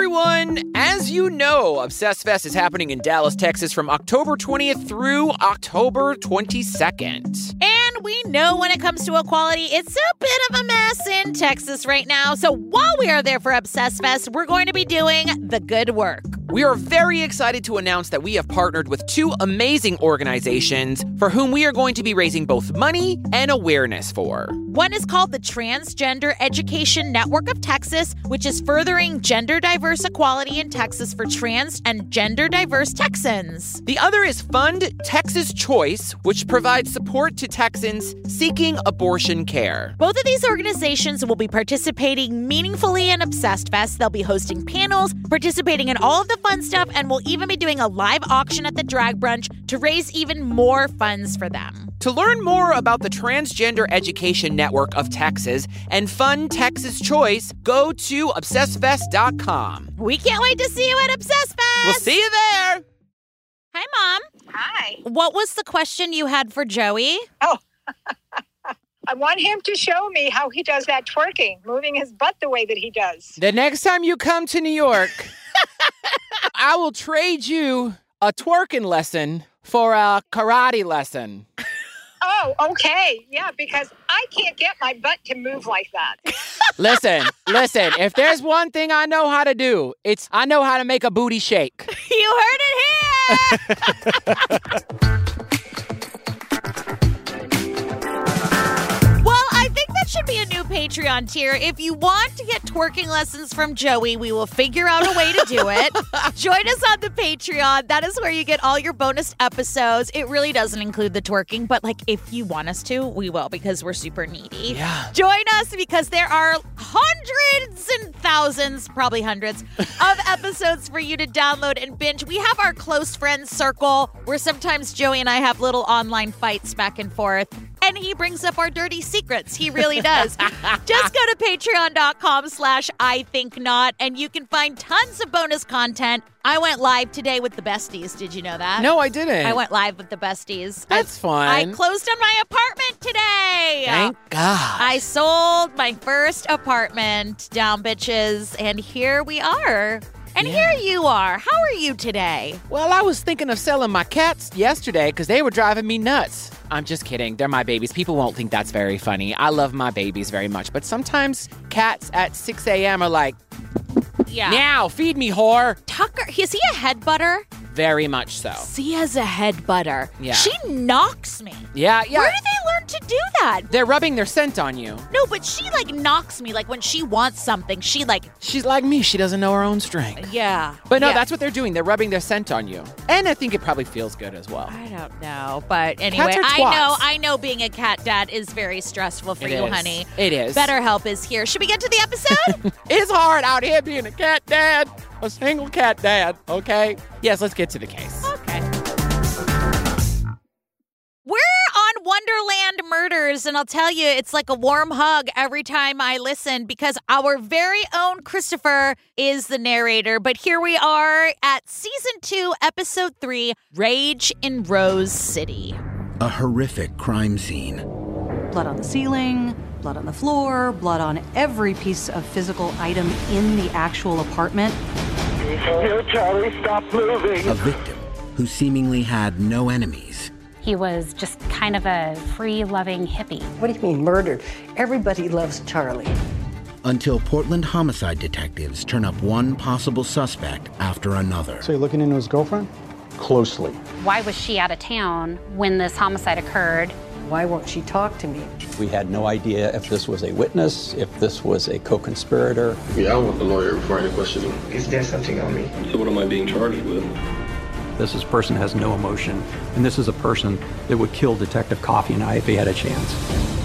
everyone! As you know, Obsess Fest is happening in Dallas, Texas from October 20th through October 22nd. And we know when it comes to equality, it's a bit of a mess in Texas right now. So while we are there for Obsess Fest, we're going to be doing the good work. We are very excited to announce that we have partnered with two amazing organizations for whom we are going to be raising both money and awareness for. One is called the Transgender Education Network of Texas, which is furthering gender diverse equality in Texas for trans and gender diverse Texans. The other is Fund Texas Choice, which provides support to Texans seeking abortion care. Both of these organizations will be participating meaningfully in Obsessed Fest. They'll be hosting panels, participating in all of the fun stuff, and we'll even be doing a live auction at the drag brunch to raise even more funds for them. To learn more about the Transgender Education Network of Texas and Fund Texas Choice, go to obsessfest.com. We can't wait to see you at Obsessed Fest. We'll see you there. Hi, Mom. Hi. What was the question you had for Joey? Oh, I want him to show me how he does that twerking, moving his butt the way that he does. The next time you come to New York, I will trade you a twerking lesson for a karate lesson. Oh, okay. Yeah, because I can't get my butt to move like that. Listen, listen, if there's one thing I know how to do, it's I know how to make a booty shake. You heard it here. Patreon tier. If you want to get twerking lessons from Joey, we will figure out a way to do it. Join us on the Patreon. That is where you get all your bonus episodes. It really doesn't include the twerking, but like if you want us to, we will because we're super needy. Yeah. Join us because there are hundreds and thousands, probably hundreds, of episodes for you to download and binge. We have our close friends circle where sometimes Joey and I have little online fights back and forth. And he brings up our dirty secrets. He really does. Just go to patreon.com slash I think not, and you can find tons of bonus content. I went live today with the besties. Did you know that? No, I didn't. I went live with the besties. That's I, fun. I closed on my apartment today. Thank God. I sold my first apartment down, bitches, and here we are. And Yeah. here you are. How are you today? Well, I was thinking of selling my cats yesterday because they were driving me nuts. I'm just kidding. They're my babies. People won't think that's very funny. I love my babies very much. But sometimes cats at 6 a.m. are like, Yeah. Now, feed me, whore. Tucker, is he a head butter? Very much so. He has a head butter. Yeah. She knocks me. Yeah, yeah. Where did they learn to do that? They're rubbing their scent on you. No, but she like knocks me. Like when she wants something, she like, She's like me. She doesn't know her own strength. yeah. But no, Yeah. that's what they're doing. They're rubbing their scent on you. And I think it probably feels good as well. I don't know, but anyway, I know, I know being a cat dad is very stressful for It you, is. honey. It is. BetterHelp is here. Should we get to the episode? It's hard out here being a cat dad, a single cat dad, okay? Yes, let's get to the case. okay. We're on Wonderland Murders, and I'll tell you, it's like a warm hug every time I listen because our very own Christopher is the narrator. But here we are at season two, episode three Rage in Rose City. A horrific crime scene. blood on the ceiling, blood on the floor, blood on every piece of physical item in the actual apartment. Here, Charlie, stop moving. A victim who seemingly had no enemies. He was just kind of a free loving hippie. What do you mean murdered? Everybody loves Charlie. Until Portland homicide detectives turn up one possible suspect after another. So you're looking into his girlfriend? Closely. Why was she out of town when this homicide occurred? Why won't she talk to me? We had no idea if this was a witness, if this was a co conspirator. Yeah, I want the lawyer before any questioning. Is there something on me? So what am I being charged with? This is person has no emotion, and this is a person that would kill Detective Coffey and I if he had a chance.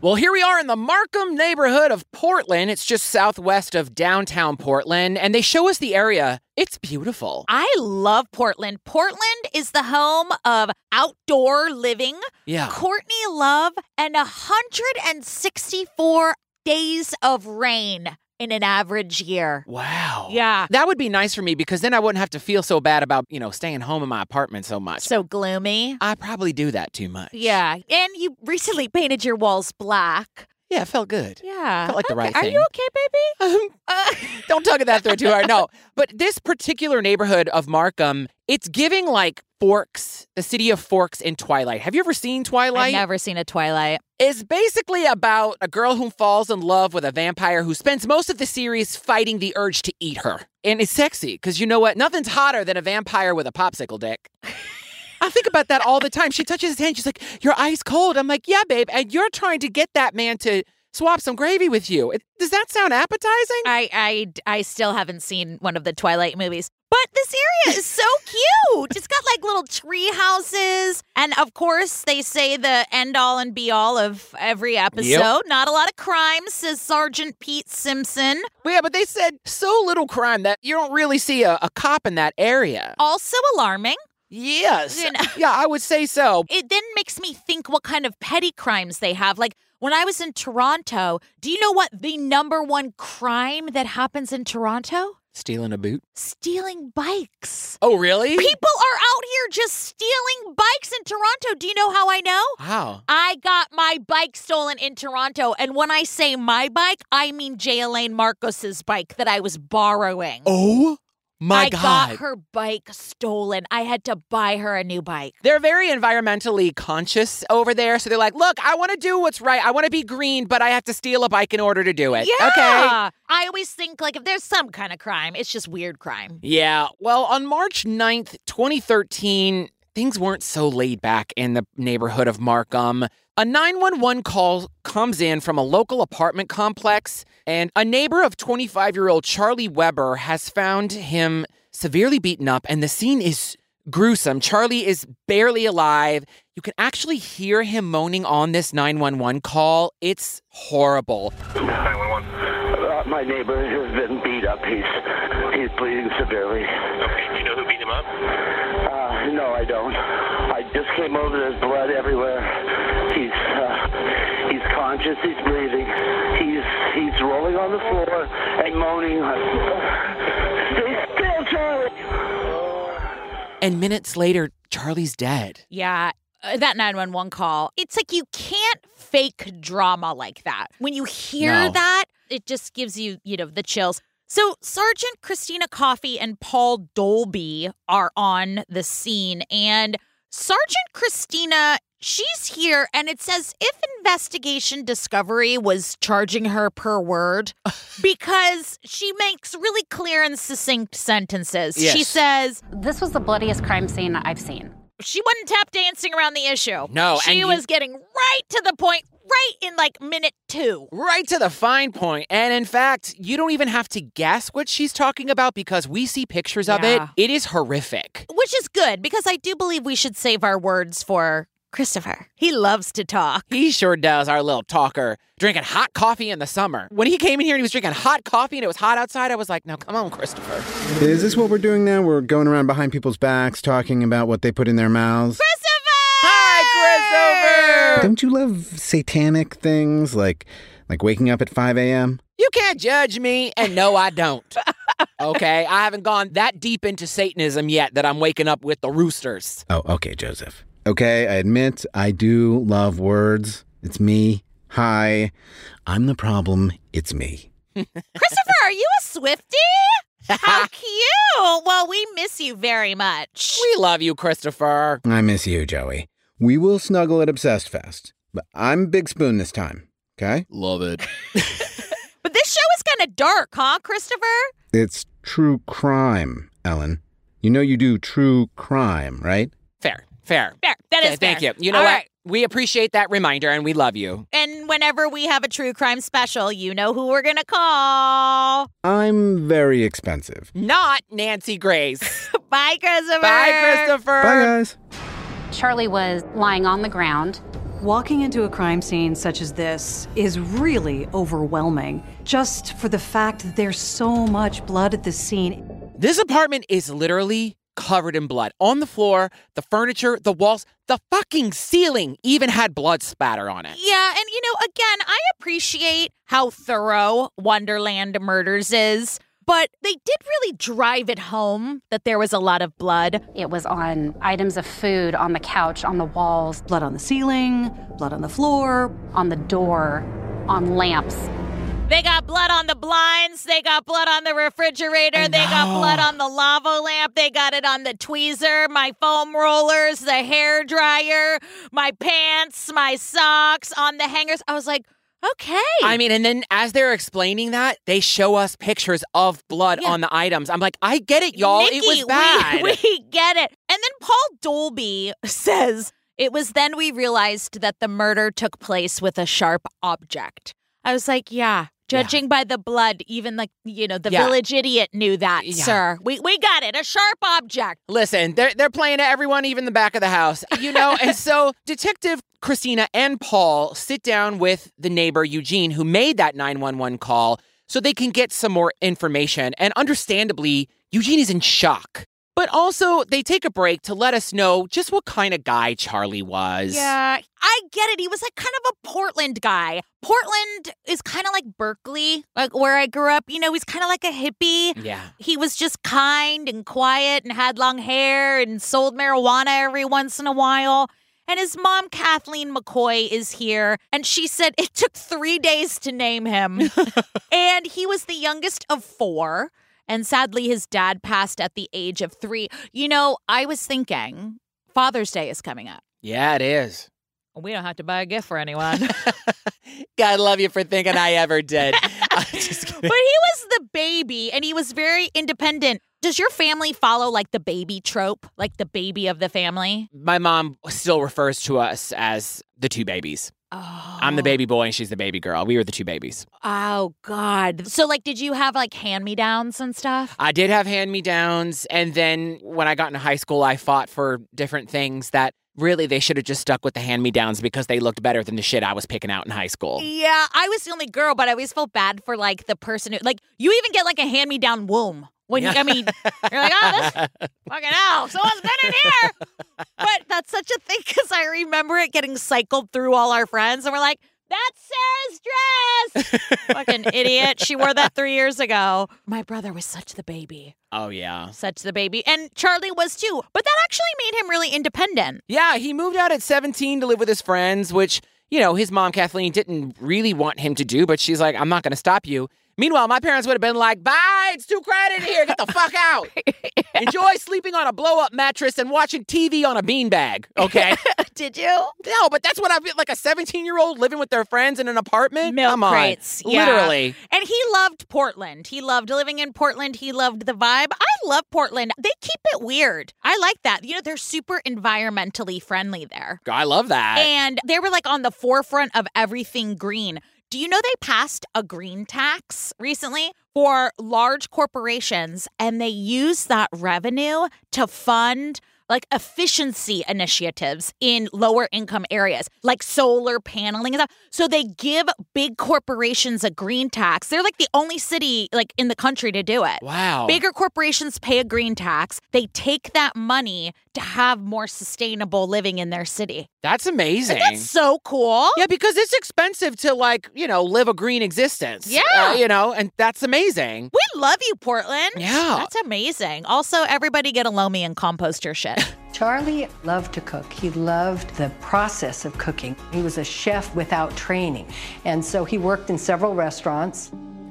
Well, here we are in the Markham neighborhood of Portland. It's just southwest of downtown Portland, and they show us the area. It's beautiful. I love Portland. Portland is the home of outdoor living, Yeah. Courtney Love, and 164 days of rain in an average year. Wow. Yeah. That would be nice for me because then I wouldn't have to feel so bad about, you know, staying home in my apartment so much. So gloomy. I probably do that too much. Yeah. And you recently painted your walls black. Yeah, it felt good. Yeah. Felt like the right Are thing. Are you okay, baby? Um, Uh, don't don't tug at that thread too hard. No, but this particular neighborhood of Markham, it's giving like Forks, the city of Forks in Twilight. Have you ever seen Twilight? I've never seen a Twilight. It's basically about a girl who falls in love with a vampire who spends most of the series fighting the urge to eat her. And it's sexy because you know what? Nothing's hotter than a vampire with a popsicle dick. I think about that all the time. She touches his hand. She's like, You're ice cold. I'm like, Yeah, babe. And you're trying to get that man to swap some gravy with you. It- does that sound appetizing? I, I, I still haven't seen one of the Twilight movies. But this area is so cute. It's got like little tree houses. And of course, they say the end all and be all of every episode. Not a lot of crime, says Sergeant Pete Simpson. Yeah, but they said so little crime that you don't really see a, a cop in that area. Also alarming. Yes. You know- Yeah, I would say so. It then makes me think what kind of petty crimes they have. Like when I was in Toronto, do you know what the number one crime that happens in Toronto? Stealing a boot. Stealing bikes. Oh, really? People are out here just stealing bikes in Toronto. Do you know how I know? How? I got my bike stolen in Toronto. And when I say my bike, I mean J. Elaine Marcos's bike that I was borrowing. Oh, my I God. got her bike stolen. I had to buy her a new bike. They're very environmentally conscious over there. So they're like, look, I want to do what's right. I want to be green, but I have to steal a bike in order to do it. Yeah. Okay. I always think like if there's some kind of crime, it's just weird crime. Yeah. Well, on March 9th, 2013, things weren't so laid back in the neighborhood of Markham. A 911 call comes in from a local apartment complex, and a neighbor of 25 year old Charlie Weber has found him severely beaten up, and the scene is gruesome. Charlie is barely alive. You can actually hear him moaning on this 911 call. It's horrible. 911. Uh, my neighbor has been beat up. He's he's bleeding severely. Okay, do you know who beat him up? No, I don't. I just came over. There's blood everywhere. He's uh, he's conscious. He's breathing. He's he's rolling on the floor and moaning. Stay still, Charlie. And minutes later, Charlie's dead. Yeah. uh, That 911 call, it's like you can't fake drama like that. When you hear No. that, it just gives you, you know, the chills. So, Sergeant Christina Coffey and Paul Dolby are on the scene, and Sergeant Christina, she's here, and it says if Investigation Discovery was charging her per word, because she makes really clear and succinct sentences. She says, This was the bloodiest crime scene I've seen. she wasn't tap dancing around the issue. No, she and you- was getting right to the point, right in like minute two. Right to the fine point. And in fact, you don't even have to guess what she's talking about because we see pictures of it. It is horrific. Which is good because I do believe we should save our words for Christopher. He loves to talk. He sure does, our little talker, drinking hot coffee in the summer. When he came in here and he was drinking hot coffee and it was hot outside, I was like, now come on, Christopher. Is this what we're doing now? We're going around behind people's backs talking about what they put in their mouths? Christopher! Hi, Christopher! Don't you love satanic things like like waking up at 5 a.m.? You can't judge me. And no, I don't. Okay, I haven't gone that deep into Satanism yet that I'm waking up with the roosters. Oh, okay, Joseph. Okay, I admit I do love words. It's me. Hi. I'm the problem. It's me. Christopher, are you a Swiftie? How cute. Well, we miss you very much. We love you, Christopher. I miss you, Joey. We will snuggle at Obsessed Fest, but I'm Big Spoon this time. Okay? Love it. But this show is kind of dark, huh, Christopher? It's true crime, Ellen. You know you do true crime, right? Fair, fair. Fair. That is Okay, Thank you. You know All what? right. We appreciate that reminder and we love you. And whenever we have a true crime special, you know who we're going to call. I'm very expensive. Not Nancy Grace. Bye, Christopher. Bye, Christopher. Bye, guys. Charlie was lying on the ground. Walking into a crime scene such as this is really overwhelming, just for the fact that there's so much blood at the scene. This apartment is literally covered in blood. On the floor, the furniture, the walls, the fucking ceiling even had blood spatter on it. Yeah, and you know, again, I appreciate how thorough Wonderland Murders is, but they did really drive it home that there was a lot of blood. It was on items of food, on the couch, on the walls, Blood on the ceiling, blood on the floor. on the door, on lamps. They got blood on the blinds. They got blood on the refrigerator. They got blood on the lava lamp. They got it on the tweezer, my foam rollers, the hair dryer, my pants, my socks, on the hangers. I was like, okay. I mean, and then as they're explaining that, they show us pictures of blood Yeah. on the items. I'm like, I get it, y'all. it was bad. We, we get it. And then Paul Dolby says it was then we realized that the murder took place with a sharp object. I was like, yeah. Judging by the blood, even like you know, the Yeah. village idiot knew that, Yeah. sir. We we got it. A sharp object. Listen, they're they're playing to everyone, even the back of the house, you know. and so, Detective Christina and Paul sit down with the neighbor Eugene, who made that nine one one call, so they can get some more information. And understandably, Eugene is in shock. But also, they take a break to let us know just what kind of guy Charlie was. Yeah, I get it. He was like kind of a Portland guy. Portland is kind of like Berkeley, like where I grew up. You know, he's kind of like a hippie. Yeah. He was just kind and quiet and had long hair and sold marijuana every once in a while. And his mom, Kathleen McCoy, is here. And she said it took three days to name him. and he was the youngest of four. And sadly, his dad passed at the age of three. You know, I was thinking Father's Day is coming up. Yeah, it is. We don't have to buy a gift for anyone. God love you for thinking I ever did. I'm just. But he was the baby and he was very independent. Does your family follow like the baby trope, like the baby of the family? My mom still refers to us as the two babies. Oh. I'm the oh. baby boy and she's the baby girl. We were the two babies. Oh God. So like did you have like hand-me-downs and stuff? I did have hand me downs. And then when I got into high school, I fought for different things that really they should have just stuck with the hand me downs because they looked better than the shit I was picking out in high school. Yeah, I was the only girl, but I always felt bad for like the person who like you even get like a hand-me-down womb. When you, I mean, you're like, oh, this fucking hell, someone's been in here. But that's such a thing because I remember it getting cycled through all our friends, and we're like, that's Sarah's dress. fucking idiot. She wore that three years ago. My brother was such the baby, Oh, yeah. such the baby, and Charlie was too. But that actually made him really independent. Yeah, he moved out at 17 to live with his friends, which, you know, his mom, Kathleen, didn't really want him to do, but she's like, I'm not going to stop you. Meanwhile, my parents would have been like, bye, it's too crowded here. Get the fuck out. Enjoy sleeping on a blow up mattress and watching TV on a beanbag, okay? Did you? no, but that's what I feel like a 17 year old living with their friends in an apartment? Milk Come on. yeah. Literally. And he loved Portland. He loved living in Portland. He loved the vibe. I love Portland. They keep it weird. I like that. You know, they're super environmentally friendly there. I love that. And they were like on the forefront of everything green. Do you know they passed a green tax recently for large corporations and they use that revenue to fund like efficiency initiatives in lower income areas, like solar paneling and stuff. So they give big corporations a green tax. They're like the only city like in the country to do it. wow. Bigger corporations pay a green tax. They take that money to have more sustainable living in their city. That's amazing. That's so cool. yeah, because it's expensive to, like, you know, live a green existence. Yeah. Uh, you know, and that's amazing. We love you, Portland. Yeah. That's amazing. Also, everybody get a Lomi and compost your shit. Charlie loved to cook. He loved the process of cooking. He was a chef without training. And so he worked in several restaurants.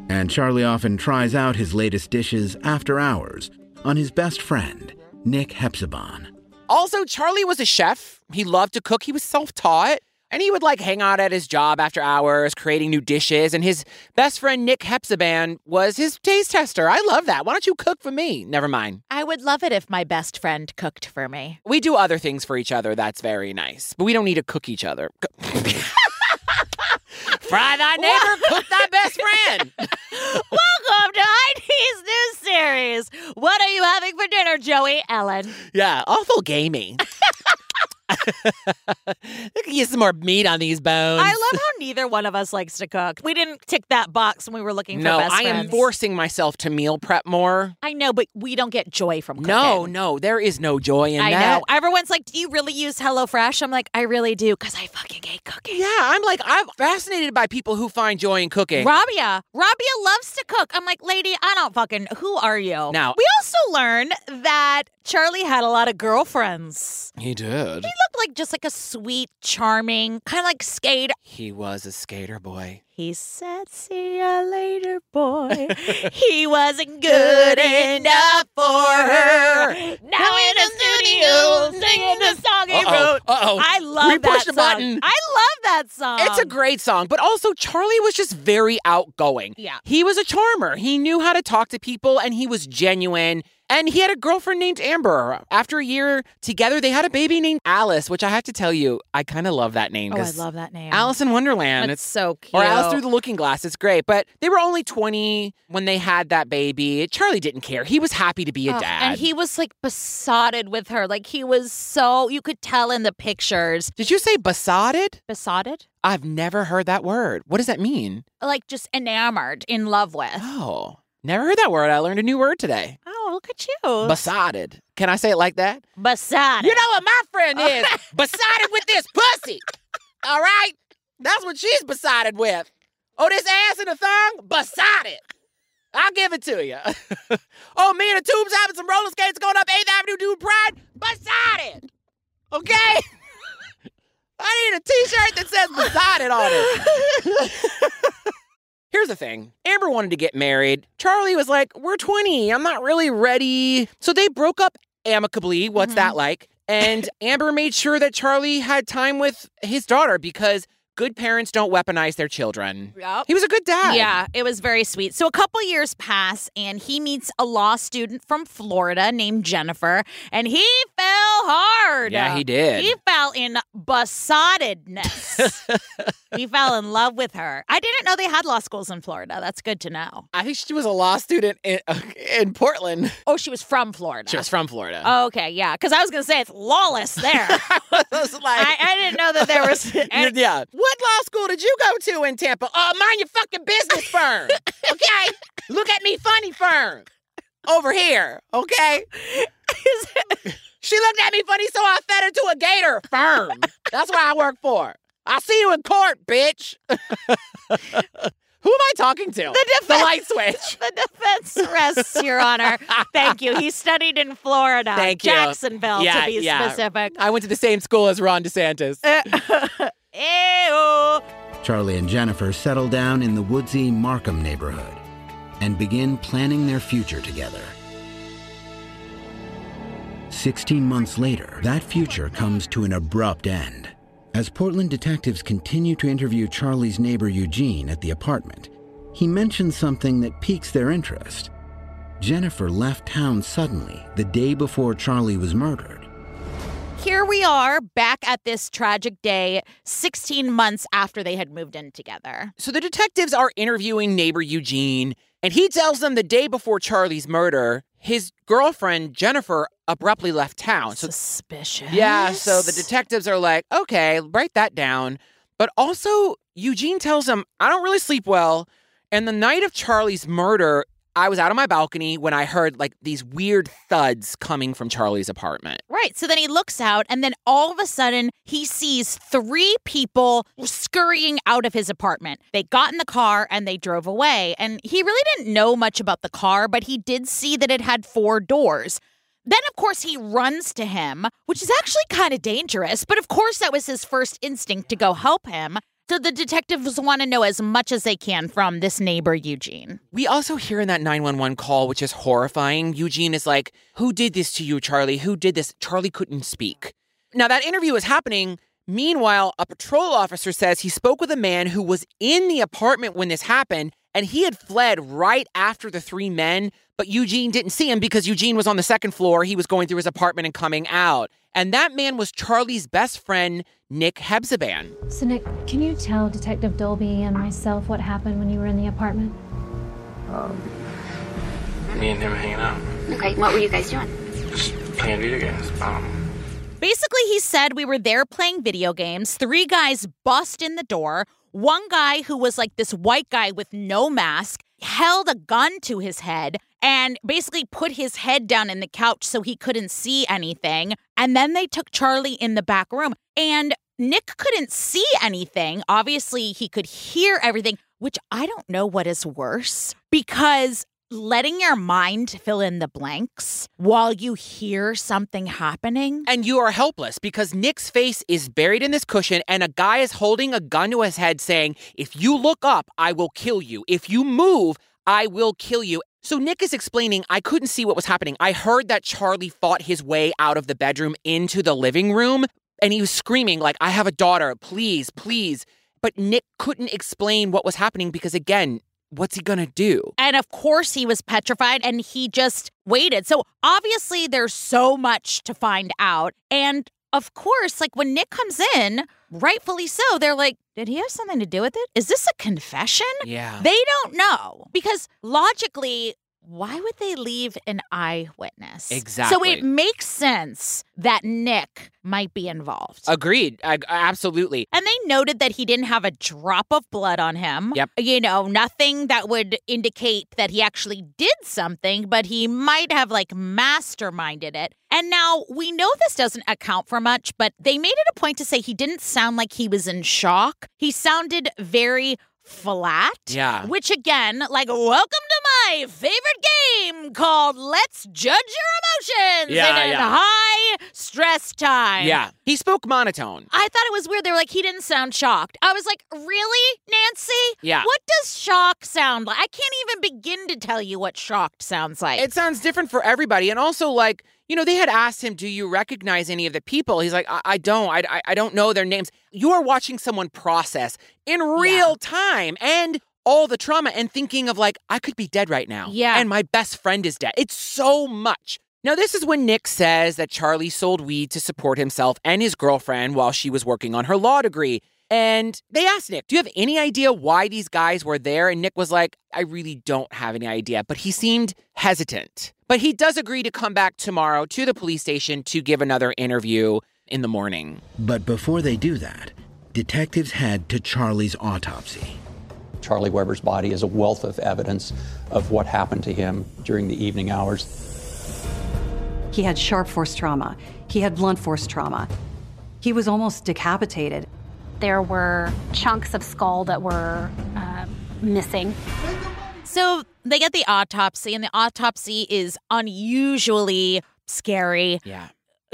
And Charlie often tries out his latest dishes after hours on his best friend, Nick Hepzibah. Also, Charlie was a chef. He loved to cook. He was self taught. And he would like hang out at his job after hours, creating new dishes. And his best friend, Nick Hepzibah, was his taste tester. I love that. Why don't you cook for me? Never mind. I would love it if my best friend cooked for me. We do other things for each other. That's very nice. But we don't need to cook each other. Fry thy neighbor, cook thy best friend. Welcome to ID's new series. What are you having for dinner, Joey? Ellen. Yeah, awful gamey. Look, use some more meat on these bones. I love how neither one of us likes to cook. We didn't tick that box when we were looking No, for best I am forcing myself to meal prep more. I know, but we don't get joy from cooking. No, no, there is no joy in I that. know. Everyone's like, "Do you really use HelloFresh?" I'm like, "I really do, because I fucking hate cooking." Yeah, I'm like, I'm fascinated by people who find joy in cooking. Rabia. Rabia loves to cook. I'm like, lady, I don't fucking. Who are you? Now- we also learned that Charlie had a lot of girlfriends. he did. He looked like just like a sweet, charming, kind of like skate. He was a skater boy. He said, "See ya later, boy." he wasn't good enough for her. Now in the studio singing the song he Uh-oh, wrote. uh-oh. I love We that pushed the song. button. I love that song. It's a great song, but also Charlie was just very outgoing. Yeah. He was a charmer. He knew how to talk to people and he was genuine. And he had a girlfriend named Amber. After a year together, they had a baby named Alice, which I have to tell you, I kind of love that name. Oh, I love that name. Alice in Wonderland. That's so cute. Or Alice Through the Looking Glass. It's great. But they were only 20 when they had that baby. Charlie didn't care. He was happy to be a Oh, dad. And he was like besotted with her. Like he was so, you could tell in the pictures. Did you say besotted? Besotted? I've never heard that word. What does that mean? Like just enamored, in love with. Oh, never heard that word. I learned a new word today. Oh, look at you. Besotted. Can I say it like that? Besotted. You know what my friend is? besotted with this pussy. All right? That's what she's besotted with. Oh, this ass and the thong? Besotted. I'll give it to you. oh, me and the tubes having some roller skates going up 8th Avenue doing Pride? Besotted. Okay? I need a t-shirt that says besotted on it. Here's the thing. Amber wanted to get married. Charlie was like, "We're 20. I'm not really ready." So they broke up amicably. What's mm-hmm. that like? And Amber made sure that Charlie had time with his daughter because good parents don't weaponize their children. Yep. He was a good dad. Yeah, it was very sweet. So a couple years pass, and he meets a law student from Florida named Jennifer, and he fell hard. Yeah, he did. He fell in besottedness. he fell in love with her. I didn't know they had law schools in Florida. That's good to know. I think she was a law student in, uh, in Portland. Oh, she was from Florida. She was from Florida. Oh, okay, yeah, because I was gonna say it's lawless there. I was like, I, I didn't know that there was. any- yeah. What law school did you go to in Tampa? Oh, mind your fucking business firm. Okay? Look at me funny firm. Over here. Okay? she looked at me funny, so I fed her to a gator firm. That's what I work for. I'll see you in court, bitch. Who am I talking to? The defense, The light switch. The defense rests, Your Honor. Thank you. He studied in Florida, Thank you. Jacksonville, Yeah, to be yeah. specific. I went to the same school as Ron DeSantis. Uh, ew. Charlie and Jennifer settle down in the woodsy Markham neighborhood and begin planning their future together. Sixteen months later, that future comes to an abrupt end. As Portland detectives continue to interview Charlie's neighbor Eugene at the apartment, he mentions something that piques their interest. Jennifer left town suddenly the day before Charlie was murdered. Here we are back at this tragic day, 16 months after they had moved in together. So the detectives are interviewing neighbor Eugene, and he tells them the day before Charlie's murder, his girlfriend Jennifer abruptly left town. So Suspicious. yeah, so the detectives are like, "Okay, write that down." But also Eugene tells him, "I don't really sleep well, and the night of Charlie's murder, I was out on my balcony when I heard like these weird thuds coming from Charlie's apartment." Right. So then he looks out, and then all of a sudden, he sees three people scurrying out of his apartment. They got in the car and they drove away. And he really didn't know much about the car, but he did see that it had four doors. Then, of course, he runs to him, which is actually kind of dangerous. But of course, that was his first instinct to go help him. So the detectives want to know as much as they can from this neighbor, Eugene. We also hear in that 911 call, which is horrifying, Eugene is like, Who did this to you, Charlie? Who did this? Charlie couldn't speak. Now, that interview is happening. Meanwhile, a patrol officer says he spoke with a man who was in the apartment when this happened, and he had fled right after the three men, but Eugene didn't see him because Eugene was on the second floor. He was going through his apartment and coming out. And that man was Charlie's best friend, Nick Hebzaban. So, Nick, can you tell Detective Dolby and myself what happened when you were in the apartment? Um, me and him hanging out, Okay, what were you guys doing? just playing video games. Um, Basically, he said we were there playing video games. Three guys bust in the door. One guy, who was like this white guy with no mask, held a gun to his head and basically put his head down in the couch so he couldn't see anything. And then they took Charlie in the back room. And Nick couldn't see anything. Obviously, he could hear everything, which I don't know what is worse because letting your mind fill in the blanks while you hear something happening. And you are helpless because Nick's face is buried in this cushion, and a guy is holding a gun to his head saying, If you look up, I will kill you. If you move, I will kill you. So Nick is explaining, I couldn't see what was happening. I heard that Charlie fought his way out of the bedroom into the living room, and he was screaming, like, I have a daughter, please, please. But Nick couldn't explain what was happening because, again, what's he gonna do? And of course, he was petrified and he just waited. So obviously, there's so much to find out. And of course, like when Nick comes in, rightfully so, they're like, did he have something to do with it? Is this a confession? Yeah. They don't know because logically, why would they leave an eyewitness? Exactly. So it makes sense that Nick might be involved. Agreed. I, absolutely. And they noted that he didn't have a drop of blood on him. Yep. You know, nothing that would indicate that he actually did something, but he might have like masterminded it. And now we know this doesn't account for much, but they made it a point to say he didn't sound like he was in shock. He sounded very flat. Yeah. Which again, like, welcome to my favorite game called Let's Judge Your Emotions Yeah, in a yeah. high stress time. Yeah. He spoke monotone. I thought it was weird. They were like, he didn't sound shocked. I was like, really, Nancy? Yeah. What does shock sound like? I can't even begin to tell you what shocked sounds like. It sounds different for everybody. And also, like, you know, they had asked him, Do you recognize any of the people? He's like, I, I don't. I, I, I don't know their names. You are watching someone process in real time and all the trauma and thinking of, like, I could be dead right now. Yeah. And my best friend is dead. It's so much. Now, this is when Nick says that Charlie sold weed to support himself and his girlfriend while she was working on her law degree. And they asked Nick, Do you have any idea why these guys were there? And Nick was like, I really don't have any idea. But he seemed hesitant. But he does agree to come back tomorrow to the police station to give another interview in the morning. But before they do that, detectives head to Charlie's autopsy. Charlie Weber's body is a wealth of evidence of what happened to him during the evening hours. He had sharp force trauma. He had blunt force trauma. He was almost decapitated. There were chunks of skull that were uh, missing. So they get the autopsy, and the autopsy is unusually scary. Yeah.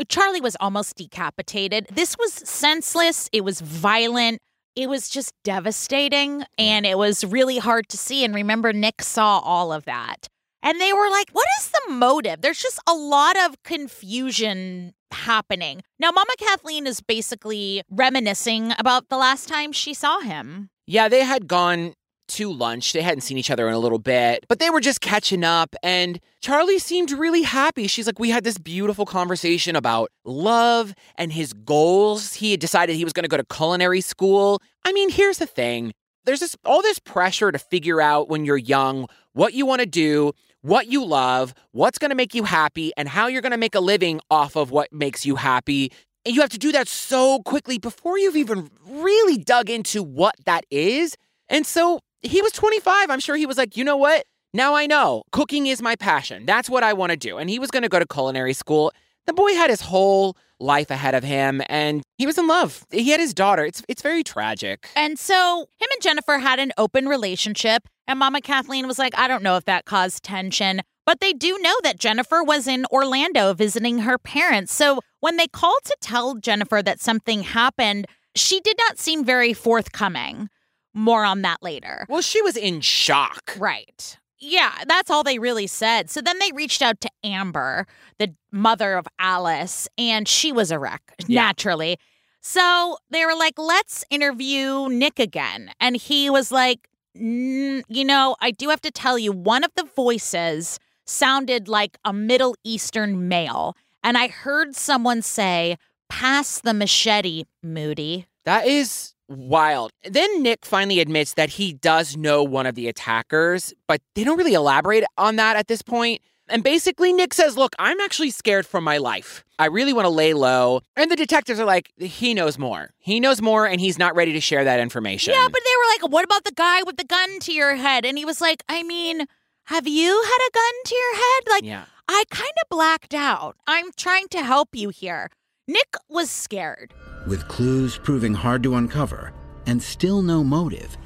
Charlie was almost decapitated. This was senseless. It was violent. It was just devastating. And it was really hard to see. And remember, Nick saw all of that. And they were like, what is the motive? There's just a lot of confusion happening. Now, Mama Kathleen is basically reminiscing about the last time she saw him. Yeah, they had gone to lunch. They hadn't seen each other in a little bit, but they were just catching up. And Charlie seemed really happy. She's like, We had this beautiful conversation about love and his goals. He had decided he was going to go to culinary school. I mean, here's the thing there's this all this pressure to figure out when you're young what you want to do, what you love, what's going to make you happy, and how you're going to make a living off of what makes you happy. And you have to do that so quickly before you've even really dug into what that is. And so he was 25. I'm sure he was like, you know what? Now I know cooking is my passion. That's what I want to do. And he was going to go to culinary school. The boy had his whole life ahead of him and he was in love. He had his daughter. It's it's very tragic. And so him and Jennifer had an open relationship. And Mama Kathleen was like, I don't know if that caused tension. But they do know that Jennifer was in Orlando visiting her parents. So when they called to tell Jennifer that something happened, she did not seem very forthcoming. More on that later. Well, she was in shock. Right. Yeah, that's all they really said. So then they reached out to Amber, the mother of Alice, and she was a wreck, naturally. So they were like, let's interview Nick again. And he was like, "Mm, you know, I do have to tell you, one of the voices sounded like a Middle Eastern male. And I heard someone say, pass the machete, Moody. That is wild. Then Nick finally admits that he does know one of the attackers, but they don't really elaborate on that at this point. And basically, Nick says, Look, I'm actually scared for my life. I really want to lay low. And the detectives are like, He knows more. He knows more, and he's not ready to share that information. Yeah, but they were like, what about the guy with the gun to your head? And he was like, I mean, have you had a gun to your head? Like, Yeah. I kind of blacked out. I'm trying to help you here. Nick was scared. With clues proving hard to uncover and still no motive,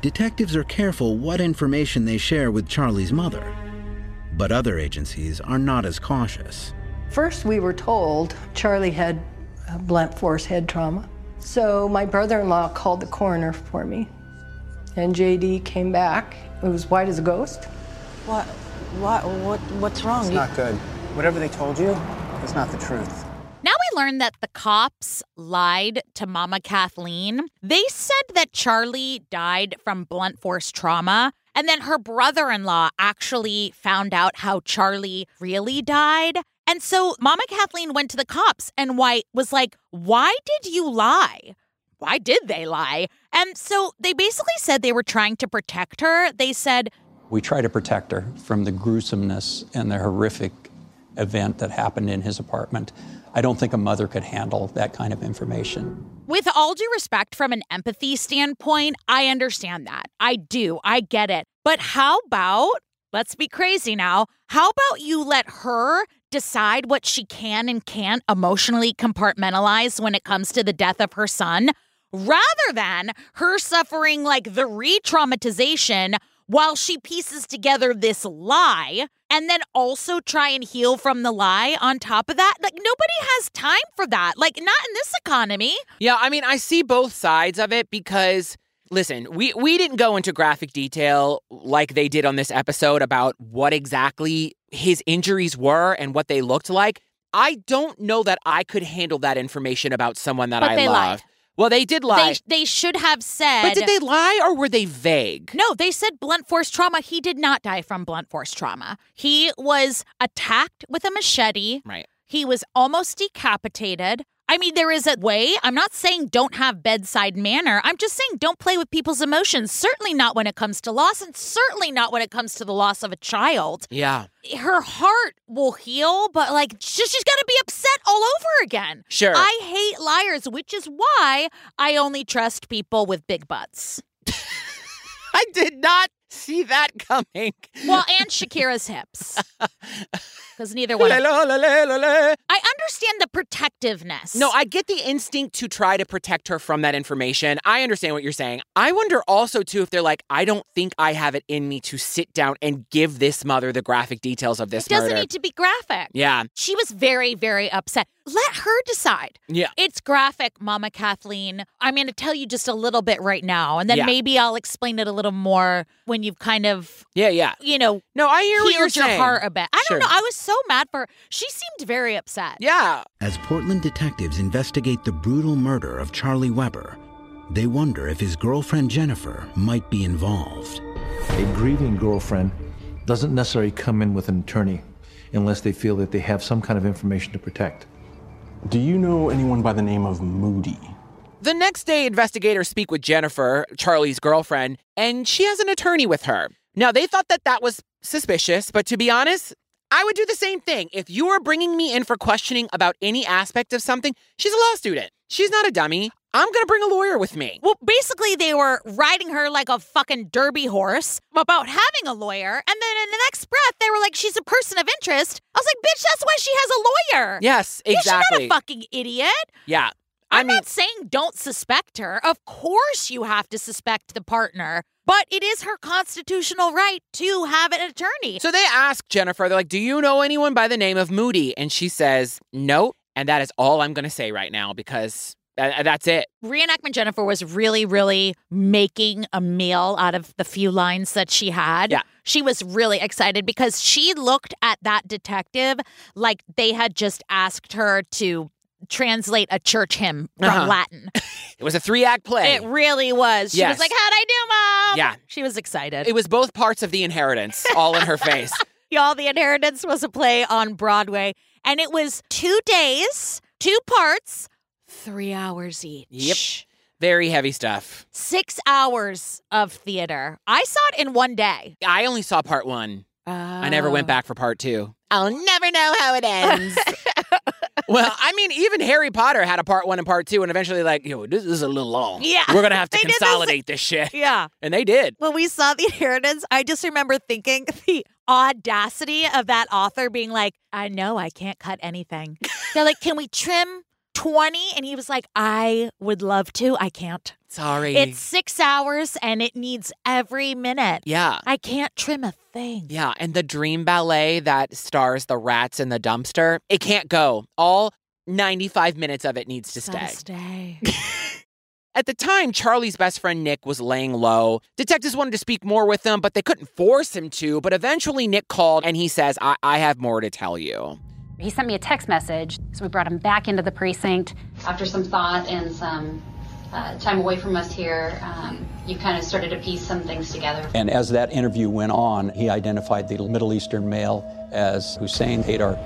detectives are careful what information they share with Charlie's mother. But other agencies are not as cautious. First, we were told Charlie had uh, blunt force head trauma. So my brother in law called the coroner for me. And JD came back. It was white as a ghost. What? What? What? What's wrong? It's not good. Whatever they told you, it's not the truth. Learned that the cops lied to Mama Kathleen. They said that Charlie died from blunt force trauma. And then her brother in law actually found out how Charlie really died. And so Mama Kathleen went to the cops, and White was like, Why did you lie? Why did they lie? And so they basically said they were trying to protect her. They said, We try to protect her from the gruesomeness and the horrific event that happened in his apartment. I don't think a mother could handle that kind of information. With all due respect, from an empathy standpoint, I understand that. I do. I get it. But how about, let's be crazy now, how about you let her decide what she can and can't emotionally compartmentalize when it comes to the death of her son, rather than her suffering like the re traumatization while she pieces together this lie and then also try and heal from the lie on top of that. Like, nobody has time for that. Like, not in this economy. Yeah, I mean, I see both sides of it because. Listen, we, we didn't go into graphic detail like they did on this episode about what exactly his injuries were and what they looked like. I don't know that I could handle that information about someone that But I love. lied. Well, they did lie. They, they should have said. but did they lie or were they vague? No, they said blunt force trauma. He did not die from blunt force trauma. He was attacked with a machete. Right. He was almost decapitated. I mean, there is a way. I'm not saying don't have bedside manner. I'm just saying don't play with people's emotions. Certainly not when it comes to loss, and certainly not when it comes to the loss of a child. Yeah. Her heart will heal, but like she's, to be upset all over again. Sure. I hate liars, which is why I only trust people with big butts. I did not see that coming. Well, and Shakira's hips. Because neither one. Of-. I understand the protectiveness. No, I get the instinct to try to protect her from that information. I understand what you're saying. I wonder also, too, if they're like, I don't think I have it in me to sit down and give this mother the graphic details of this it doesn't murder. need to be graphic. yeah. She was very, very upset. Let her decide. Yeah. It's graphic, Mama Kathleen. I'm going to tell you just a little bit right now, and then Yeah. maybe I'll explain it a little more when you've kind of, Yeah, yeah. you know, No, I hear what you're your saying. heart a bit. I Sure. don't know. I was so mad for her. She seemed very upset. Yeah. As Portland detectives investigate the brutal murder of Charlie Weber, they wonder if his girlfriend Jennifer might be involved. A grieving girlfriend doesn't necessarily come in with an attorney unless they feel that they have some kind of information to protect. Do you know anyone by the name of Moody? The next day, investigators speak with Jennifer, Charlie's girlfriend, and she has an attorney with her. Now, they thought that that was suspicious, but to be honest, I would do the same thing. If you were bringing me in for questioning about any aspect of something, she's a law student. She's not a dummy. I'm going to bring a lawyer with me. Well, basically, they were riding her like a fucking derby horse about having a lawyer. And then in the next breath, they were like, she's a person of interest. I was like, bitch, that's why she has a lawyer. Yes, Yeah, she's not a fucking idiot. Yeah. I'm not saying don't suspect her. Of course, you have to suspect the partner, but it is her constitutional right to have an attorney. So they ask Jennifer, they're like, Do you know anyone by the name of Moody? And she says, No. And that is all I'm going to say right now because tha- uh, that's it. Reenactment Jennifer was really, really making a meal out of the few lines that she had. Yeah. She was really excited because she looked at that detective like they had just asked her to translate a church hymn from Uh-huh. Latin. It was a three act play. It really was. She Yes. was like, How'd I do, Mom? Yeah. She was excited. it was both parts of the inheritance all in her face. Y'all, The Inheritance was a play on Broadway, and it was two days, two parts, three hours each. Yep. Very heavy stuff. Six hours of theater. I saw it in one day. I only saw part one. I never Oh. went back for part two. I'll never know how it ends. well, I mean, even Harry Potter had a part one and part two, and eventually, like, yo, this is a little long. Yeah. We're going to have to did this- consolidate this shit. Yeah. And they did. When we saw The Inheritance, I just remember thinking the audacity of that author being like, I know I can't cut anything. They're like, can we trim 20 and he was like, I would love to. I can't. Sorry. It's six hours and it needs every minute. yeah. I can't trim a thing. Yeah, and the dream ballet that stars the rats in the dumpster, it can't go. All 95 minutes of it needs to stay. Stay. At the time, Charlie's best friend Nick was laying low. Detectives wanted to speak more with him, but they couldn't force him to. But eventually, Nick called and he says, I, I have more to tell you. He sent me a text message, so we brought him back into the precinct. After some thought and some uh, time away from us here, um, you kind of started to piece some things together. And as that interview went on, he identified the Middle Eastern male as Hussein Haydar.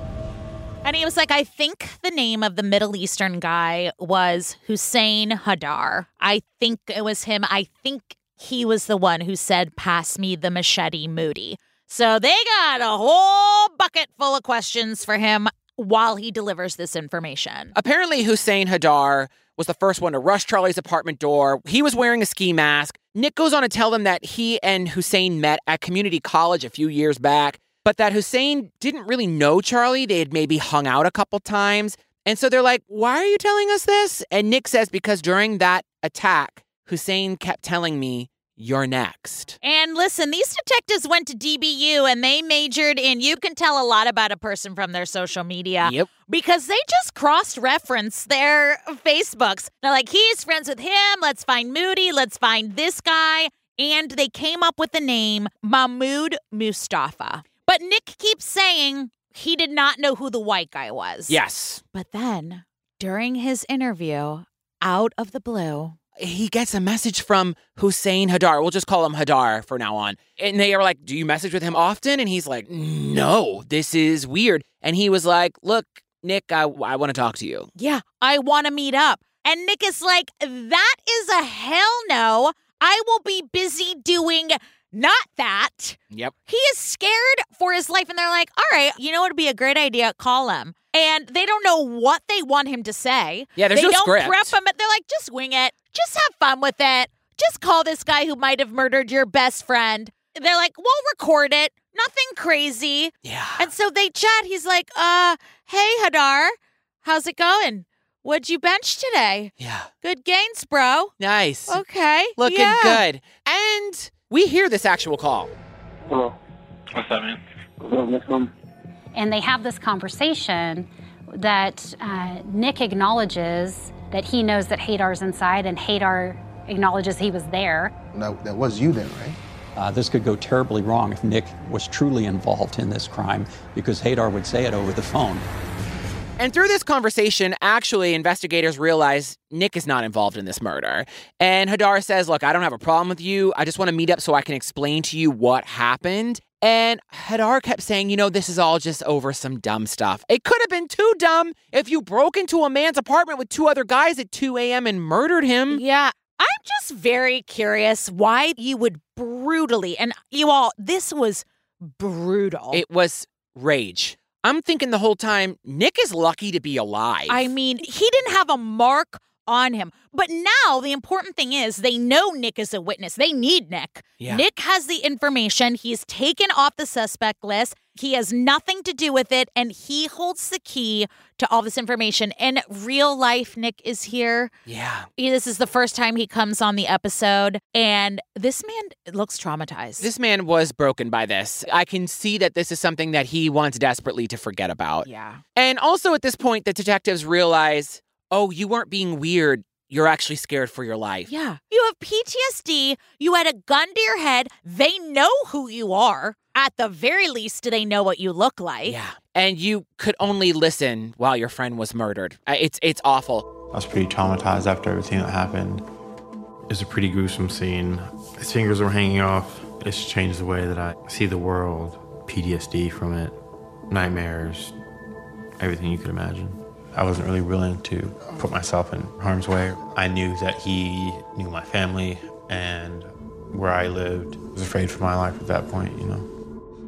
And he was like, I think the name of the Middle Eastern guy was Hussein Hadar. I think it was him. I think he was the one who said, Pass me the machete, Moody. So they got a whole bucket full of questions for him while he delivers this information. Apparently, Hussein Hadar was the first one to rush Charlie's apartment door. He was wearing a ski mask. Nick goes on to tell them that he and Hussein met at community college a few years back, but that Hussein didn't really know Charlie. They had maybe hung out a couple times. And so they're like, Why are you telling us this? And Nick says, Because during that attack, Hussein kept telling me, You're next. And listen, these detectives went to DBU and they majored in you can tell a lot about a person from their social media. Yep. Because they just cross reference their Facebooks. They're like, he's friends with him. Let's find Moody. Let's find this guy. And they came up with the name Mahmoud Mustafa. But Nick keeps saying he did not know who the white guy was. Yes. But then during his interview, out of the blue, he gets a message from Hussein Hadar. We'll just call him Hadar for now on. And they are like, Do you message with him often? And he's like, No, this is weird. And he was like, Look, Nick, I, I want to talk to you. Yeah, I want to meet up. And Nick is like, That is a hell no. I will be busy doing not that. Yep. He is scared for his life. And they're like, All right, you know what would be a great idea? Call him. And they don't know what they want him to say. Yeah, there's they no don't script. prep him. They're like, Just wing it. Just have fun with it. Just call this guy who might have murdered your best friend. They're like, we'll record it. Nothing crazy. Yeah. And so they chat. He's like, uh, hey, Hadar, how's it going? What'd you bench today? Yeah. Good gains, bro. Nice. Okay. Looking yeah. good. And we hear this actual call. Hello. What's up, man? Hello, Miss Mom. And they have this conversation that uh, Nick acknowledges that he knows that Hadar's inside, and Hadar acknowledges he was there. That, that was you then, right? Uh, this could go terribly wrong if Nick was truly involved in this crime because Hadar would say it over the phone. And through this conversation, actually, investigators realize Nick is not involved in this murder. And Hadar says, Look, I don't have a problem with you. I just want to meet up so I can explain to you what happened. And Hadar kept saying, You know, this is all just over some dumb stuff. It could have been too dumb if you broke into a man's apartment with two other guys at 2 a.m. and murdered him. Yeah. I'm just very curious why you would brutally, and you all, this was brutal. It was rage. I'm thinking the whole time, Nick is lucky to be alive. I mean, he didn't have a mark on him. But now the important thing is they know Nick is a witness. They need Nick. Yeah. Nick has the information. He's taken off the suspect list. He has nothing to do with it. And he holds the key to all this information. In real life, Nick is here. Yeah. He- This is the first time he comes on the episode. And this man looks traumatized. This man was broken by this. I can see that this is something that he wants desperately to forget about. yeah. And also at this point, the detectives realize, oh, you weren't being weird. You're actually scared for your life. Yeah. You have PTSD. You had a gun to your head. They know who you are. At the very least, do they know what you look like? Yeah. And you could only listen while your friend was murdered. Uh, It's it's awful. I was pretty traumatized after everything that happened. It was a pretty gruesome scene. His fingers were hanging off. It's changed the way that I see the world. PTSD from it, nightmares, everything you could imagine. I wasn't really willing to put myself in harm's way. I knew that he knew my family and where I lived. I was afraid for my life at that point, you know.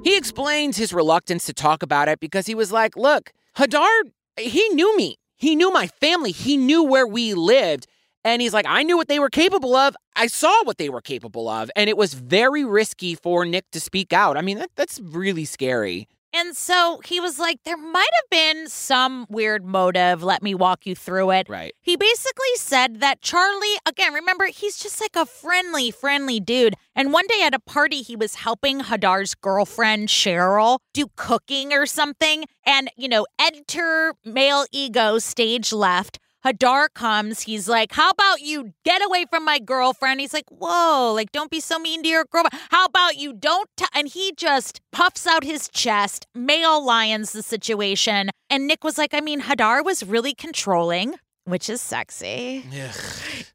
He explains his reluctance to talk about it because he was like, look, Hadar, he knew me. He knew my family. He knew where we lived. And he's like, I knew what they were capable of. I saw what they were capable of. And it was very risky for Nick to speak out. I mean, that, that's really scary. And so he was like, there might have been some weird motive. Let me walk you through it. Right. He basically said that Charlie, again, remember, he's just like a friendly, friendly dude. And one day at a party, he was helping Hadar's girlfriend, Cheryl, do cooking or something. And, you know, enter male ego, stage left. Hadar comes. He's like, How about you get away from my girlfriend? He's like, Whoa, like, don't be so mean to your girlfriend. How about you don't? T-? And he just puffs out his chest, male lions the situation. And Nick was like, I mean, Hadar was really controlling, which is sexy.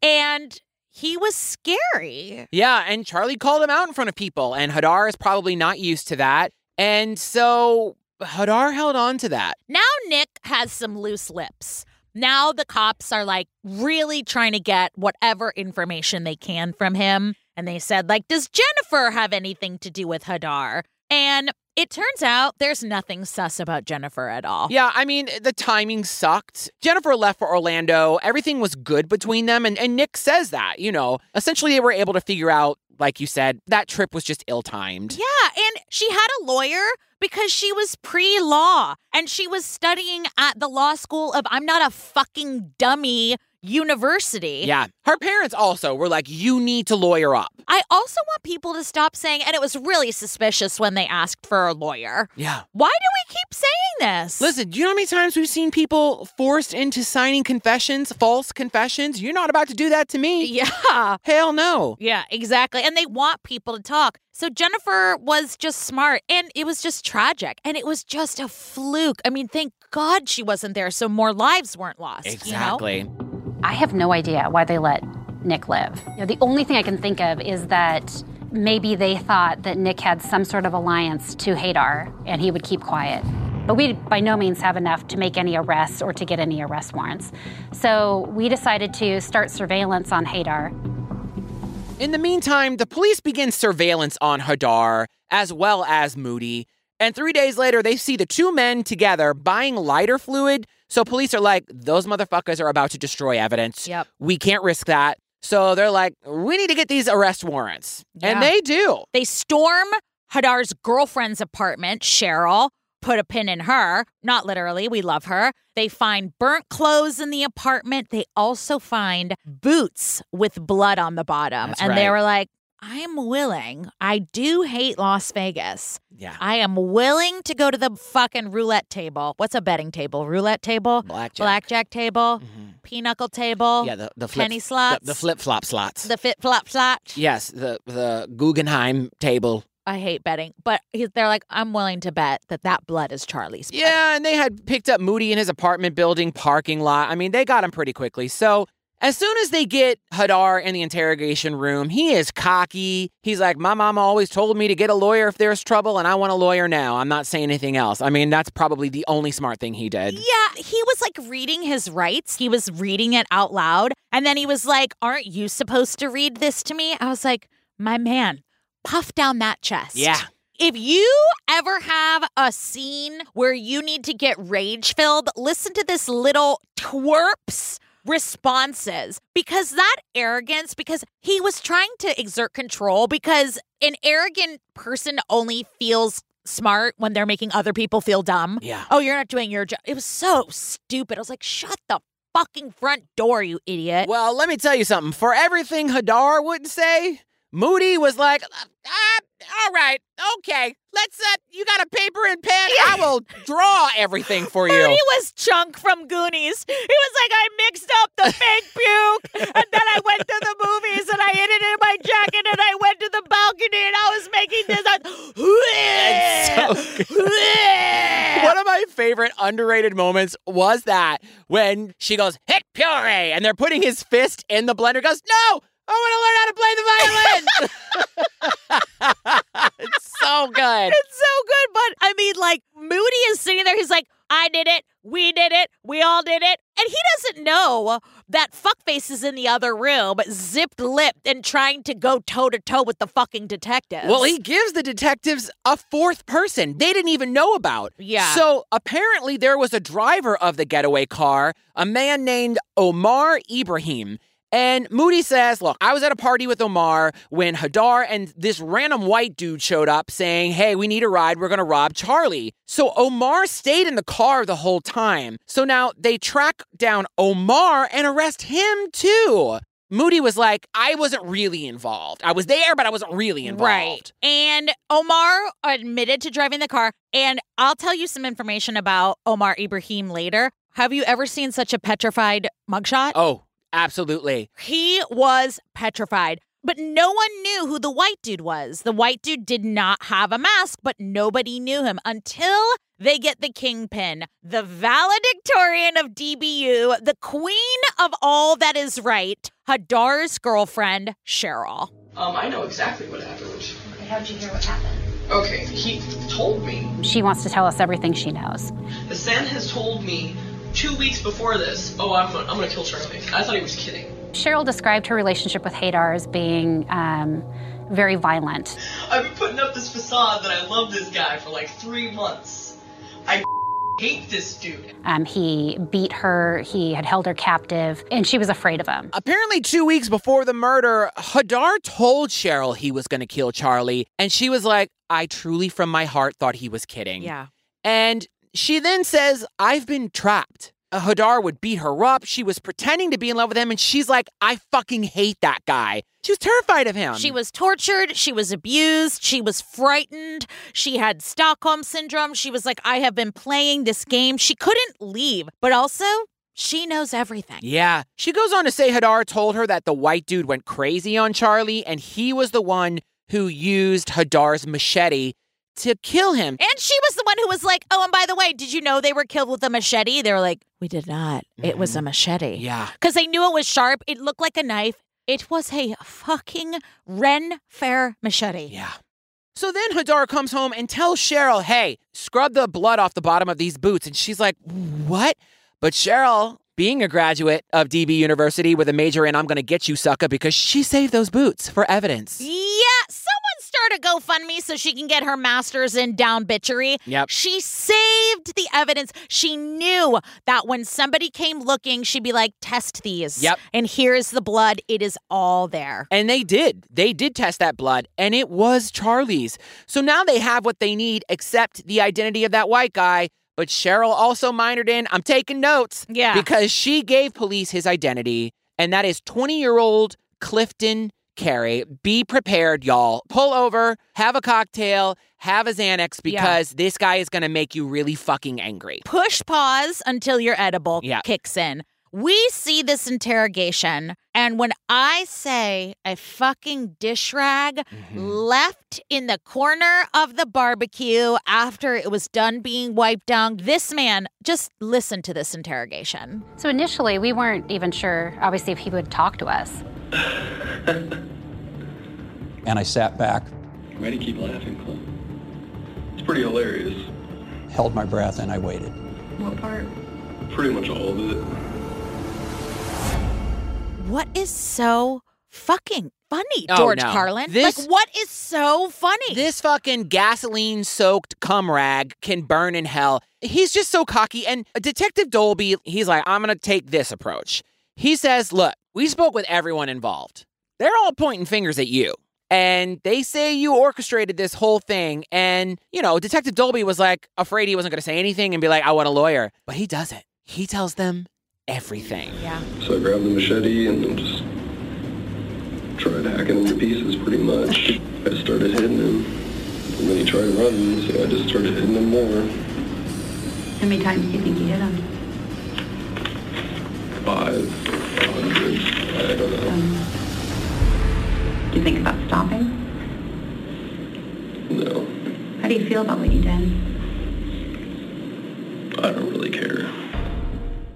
And he was scary. Yeah, and Charlie called him out in front of people, and Hadar is probably not used to that. And so Hadar held on to that. Now Nick has some loose lips. Now the cops are like really trying to get whatever information they can from him. And they said, like, does Jennifer have anything to do with Hadar? And it turns out there's nothing sus about Jennifer at all. Yeah, I mean, the timing sucked. Jennifer left for Orlando. Everything was good between them. And, and Nick says that, you know, essentially they were able to figure out, like you said, that trip was just ill timed. Yeah, and she had a lawyer because she was pre law and she was studying at the law school of I'm not a fucking dummy university. Yeah. Her parents also were like, you need to lawyer up. I also want people to stop saying, and it was really suspicious when they asked for a lawyer. Yeah. Why do we keep saying this? Listen, do you know how many times we've seen people forced into signing confessions, false confessions? You're not about to do that to me. Yeah. Hell no. Yeah, exactly. And they want people to talk. So Jennifer was just smart and it was just tragic and it was just a fluke. I mean, thank God she wasn't there so more lives weren't lost. Exactly. You know? I have no idea why they let Nick live. You know, the only thing I can think of is that maybe they thought that Nick had some sort of alliance to Hadar and he would keep quiet. But we by no means have enough to make any arrests or to get any arrest warrants. So we decided to start surveillance on Hadar. In the meantime, the police begin surveillance on Hadar as well as Moody. And three days later, they see the two men together buying lighter fluid. So police are like, those motherfuckers are about to destroy evidence. Yep. We can't risk that. So they're like, we need to get these arrest warrants. And they do. They storm Hadar's girlfriend's apartment, Cheryl, put a pin in her. Not literally, we love her. They find burnt clothes in the apartment. They also find boots with blood on the bottom. That's and they were like, I'm willing. I do hate Las Vegas. Yeah. I am willing to go to the fucking roulette table. What's a betting table? Roulette table? Blackjack. Blackjack table? Mm-hmm. Pinochle table? Yeah, the, the flip, penny slots? The, the flip flop slots. The fit flop slot? yes, the, the Guggenheim table. I hate betting, but he, they're like, I'm willing to bet that that blood is Charlie's. blood." Yeah, and they had picked up Moody in his apartment building parking lot. I mean, they got him pretty quickly. So as soon as they get Hadar in the interrogation room, he is cocky. He's like, My mama always told me to get a lawyer if there's trouble, and I want a lawyer now. I'm not saying anything else. I mean, that's probably the only smart thing he did. Yeah, he was like reading his rights. He was reading it out loud. And then he was like, Aren't you supposed to read this to me? I was like, My man, puff down that chest. Yeah. If you ever have a scene where you need to get rage filled, listen to this little twerp's responses because that arrogance, because he was trying to exert control, because an arrogant person only feels smart when they're making other people feel dumb. Yeah. Oh, you're not doing your job. It was so stupid. I was like, shut the fucking front door, you idiot. Well, let me tell you something. For everything Hadar wouldn't say, Moody was like, ah, all right, okay, let's, uh, you got a paper and pen? I will draw everything for you. Moody was Chunk from Goonies. He was like, I mixed up the fake puke, and then I went to the movies, and I hid it in my jacket, and I went to the balcony, and I was making this. One of my favorite underrated moments was that when she goes, hit puree, and they're putting his fist in the blender, goes, no, I want to learn how to play the violin. it's so good. It's so good, but I mean, like, Moody is sitting there. He's like, I did it. We did it. We all did it. And he doesn't know that fuckface is in the other room, zipped lipped and trying to go toe to toe with the fucking detectives. Well, he gives the detectives a fourth person they didn't even know about. Yeah. So apparently, there was a driver of the getaway car, a man named Omar Ibrahim. And Moody says, Look, I was at a party with Omar when Hadar and this random white dude showed up saying, Hey, we need a ride. We're going to rob Charlie. So Omar stayed in the car the whole time. So now they track down Omar and arrest him too. Moody was like, I wasn't really involved. I was there, but I wasn't really involved. Right. And Omar admitted to driving the car. And I'll tell you some information about Omar Ibrahim later. Have you ever seen such a petrified mugshot? Oh, absolutely. He was petrified. But no one knew who the white dude was. The white dude did not have a mask, but nobody knew him until they get the kingpin, the valedictorian of DBU, the queen of all that is right, Hadar's girlfriend, Cheryl. Um, I know exactly what happened. Okay, how'd you hear what happened? Okay, he told me. She wants to tell us everything she knows. Hassan has told me two weeks before this, oh, I'm, I'm gonna kill Charlie. I thought he was kidding. Cheryl described her relationship with Hadar as being um, very violent. I've been putting up this facade that I love this guy for like three months. I hate this dude. Um, he beat her, he had held her captive, and she was afraid of him. Apparently, two weeks before the murder, Hadar told Cheryl he was going to kill Charlie, and she was like, I truly, from my heart, thought he was kidding. Yeah. And she then says, I've been trapped. Uh, Hadar would beat her up. She was pretending to be in love with him, and she's like, I fucking hate that guy. She was terrified of him. She was tortured. She was abused. She was frightened. She had Stockholm syndrome. She was like, I have been playing this game. She couldn't leave, but also, she knows everything. Yeah. She goes on to say Hadar told her that the white dude went crazy on Charlie, and he was the one who used Hadar's machete to kill him. And she was the one who was like, Oh, and by the way, did you know they were killed with a machete? They were like, We did not. It was a machete. Yeah. Because they knew it was sharp. It looked like a knife. It was a fucking Ren Fair machete. Yeah. So then Hadar comes home and tells Cheryl, hey, scrub the blood off the bottom of these boots. And she's like, what? But Cheryl, being a graduate of DB University with a major in I'm going to get you, sucker, because she saved those boots for evidence. Yeah, someone start a GoFundMe so she can get her master's in down bitchery. Yep. She saved the evidence. She knew that when somebody came looking, she'd be like, test these. Yep. And here's the blood. It is all there. And they did. They did test that blood, and it was Charlie's. So now they have what they need, except the identity of that white guy. But Cheryl also minored in, I'm taking notes. Yeah. Because she gave police his identity, and that is 20 year old Clifton Carey. Be prepared, y'all. Pull over, have a cocktail, have a Xanax, because this guy is going to make you really fucking angry. Push pause until your edible Yeah. kicks in. We see this interrogation, and when I say a fucking dish rag Mm-hmm. left in the corner of the barbecue after it was done being wiped down, this man, just listen to this interrogation. So initially, we weren't even sure, obviously, if he would talk to us. And I sat back, Ready? do you keep laughing, Clint? It's pretty hilarious. held my breath, and I waited. What part? Pretty much all of it. What is so fucking funny, Oh, George no. Carlin? This- like, what is so funny? This fucking gasoline soaked cum rag can burn in hell. He's just so cocky. And Detective Dolby, he's like, I'm going to take this approach. He says, Look, we spoke with everyone involved. They're all pointing fingers at you. And they say you orchestrated this whole thing. And, you know, Detective Dolby was like afraid he wasn't going to say anything and be like, I want a lawyer. But he doesn't. He tells them everything. Yeah. So I grabbed the machete and just tried hacking him to pieces pretty much. I started hitting him. And then he tried running, so I just started hitting him more. How many times do you think you hit him? Five, hundred, I don't. Do you think about stopping? No, How do you feel about what you did? I don't really care.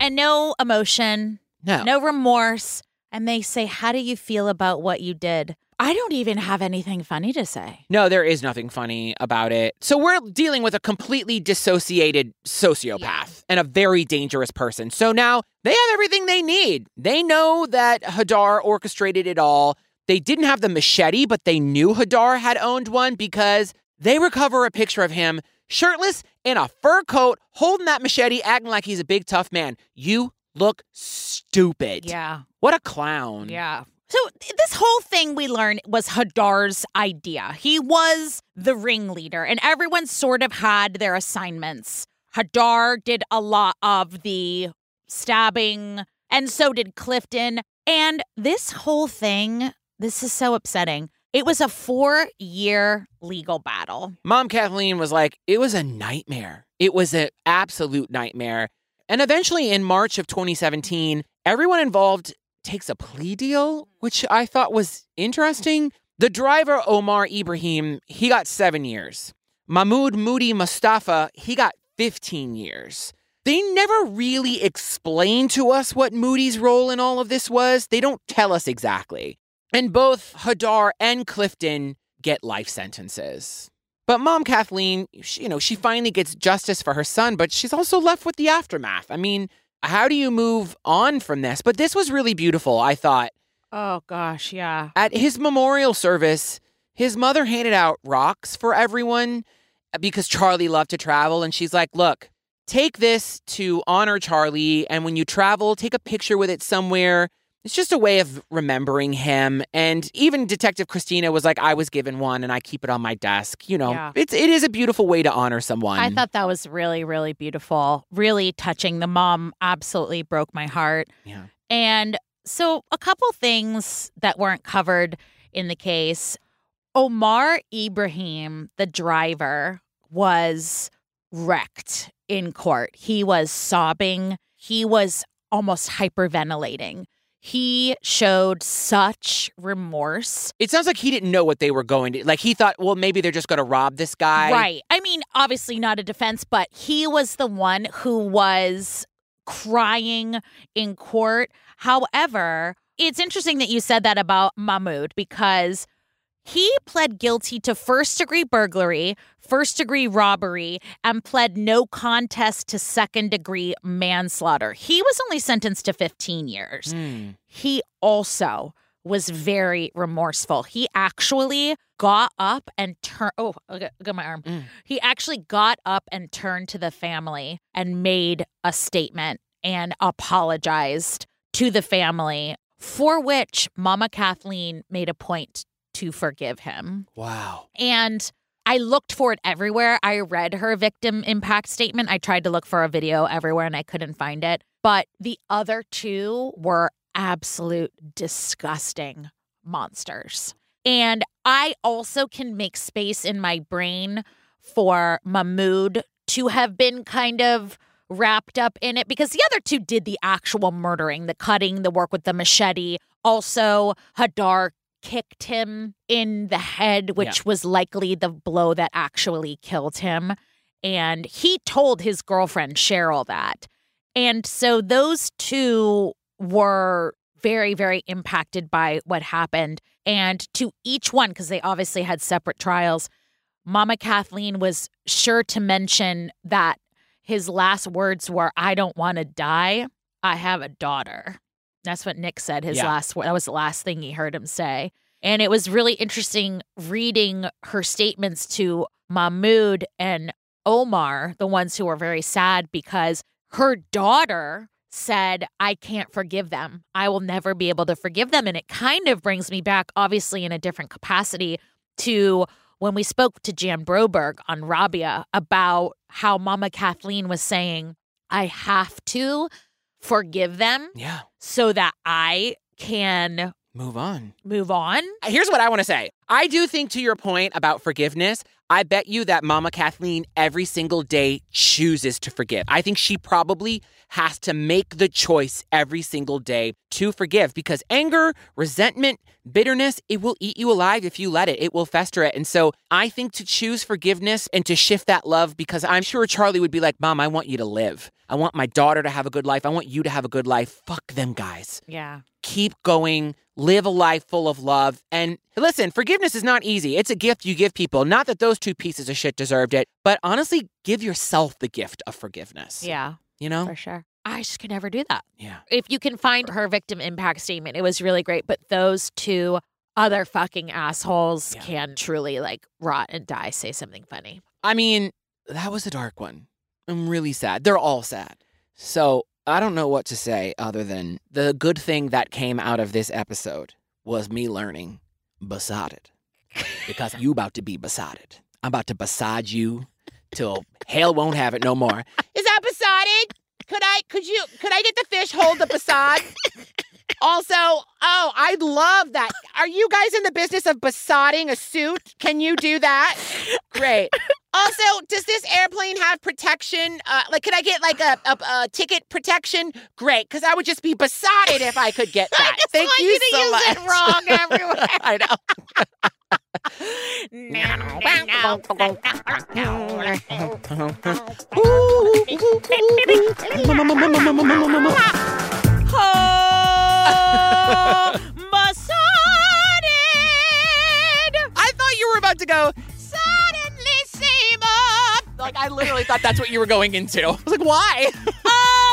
and no emotion, No. no remorse. And they say, How do you feel about what you did? I don't even have anything funny to say. No, there is nothing funny about it. So we're dealing with a completely dissociated sociopath and a very dangerous person. So now they have everything they need. They know that Hadar orchestrated it all. They didn't have the machete, but they knew Hadar had owned one because they recover a picture of him shirtless in a fur coat, holding that machete, acting like he's a big tough man. You look stupid. Yeah. What a clown. Yeah. So this whole thing we learned was Hadar's idea. He was the ringleader, and everyone sort of had their assignments. Hadar did a lot of the stabbing, and so did Clifton. And this whole thing, this is so upsetting. It was a four year legal battle. Mom Kathleen was like, it was a nightmare. It was an absolute nightmare. And eventually, in March of 2017, everyone involved takes a plea deal, which I thought was interesting. The driver, Omar Ibrahim, he got seven years. Mahmoud Moody Mustafa, he got 15 years. They never really explain to us what Moody's role in all of this was. They don't tell us exactly. And both Hadar and Clifton get life sentences. But mom Kathleen, she, you know, she finally gets justice for her son, but she's also left with the aftermath. I mean, how do you move on from this? But this was really beautiful, I thought. Oh, gosh, yeah. At his memorial service, his mother handed out rocks for everyone uh, because Charlie loved to travel. And she's like, look, take this to honor Charlie. And when you travel, take a picture with it somewhere. It's just a way of remembering him. And even Detective Christina was like, I was given one and I keep it on my desk. You know, Yeah. it's it is a beautiful way to honor someone. I thought that was really, really beautiful, really touching. The mom absolutely broke my heart. Yeah. And so, a couple things that weren't covered in the case Omar Ibrahim, the driver, was wrecked in court. He was sobbing, he was almost hyperventilating. He showed such remorse. It sounds like he didn't know what they were going to like he thought, well, maybe they're just gonna rob this guy. Right. I mean, obviously not a defense, but he was the one who was crying in court. However, it's interesting that you said that about Mahmoud because he pled guilty to first degree burglary, first degree robbery, and pled no contest to second degree manslaughter. He was only sentenced to 15 years. Hmm. He also was very remorseful. He actually got up and turned. Oh, got my arm. He actually got up and turned to the family and made a statement and apologized to the family, for which Mama Kathleen made a point to forgive him. Wow. And I looked for it everywhere. I read her victim impact statement. I tried to look for a video everywhere and I couldn't find it. But the other two were absolute disgusting monsters. And I also can make space in my brain for Mahmoud to have been kind of wrapped up in it because the other two did the actual murdering, the cutting, the work with the machete. Also, Hadar kicked him in the head, which Yeah. was likely the blow that actually killed him. And he told his girlfriend, Cheryl, that. And so those two were very, very impacted by what happened. And to each one, because they obviously had separate trials, Mama Kathleen was sure to mention that his last words were, I don't want to die. I have a daughter. That's what Nick said. His Yeah. last that was the last thing he heard him say. And it was really interesting reading her statements to Mahmoud and Omar, the ones who were very sad because her daughter said, I can't forgive them. I will never be able to forgive them. And it kind of brings me back, obviously, in a different capacity, to when we spoke to Jan Broberg on Rabia about how Mama Kathleen was saying, I have to forgive them Yeah. so that I can Move on. move on. Uh, here's what I want to say. I do think, to your point about forgiveness, I bet you that Mama Kathleen every single day chooses to forgive. I think she probably has to make the choice every single day to forgive because anger, resentment, bitterness, it will eat you alive if you let it. It will fester it. And so I think to choose forgiveness and to shift that love because I'm sure Charlie would be like, Mom, I want you to live. I want my daughter to have a good life. I want you to have a good life. Fuck them guys Yeah. keep going, live a life full of love. And listen, forgiveness is not easy. It's a gift you give people. Not that those two pieces of shit deserved it, but honestly, give yourself the gift of forgiveness. Yeah. You know? For sure. I just could never do that. Yeah. If you can find her victim impact statement, it was really great. But those two other fucking assholes can truly like rot and die, say something funny. I mean, that was a dark one. I'm really sad. They're all sad. So I don't know what to say other than the good thing that came out of this episode was me learning besotted. Because you about to be besotted. I'm about to beside you till hell won't have it no more. Is that besotted? Could I could you could I get the fish hold the beside? Also, oh, I love that. Are you guys in the business of besotting a suit? Can you do that? Great. Also, does this airplane have protection? Uh, like, could I get like a, a, a ticket protection? Great, because I would just be besotted if I could get that. Thank you, you so much. it wrong everywhere. I know. Oh. I thought you were about to go. Suddenly Seymour. Like I literally thought that's what you were going into. I was like, why?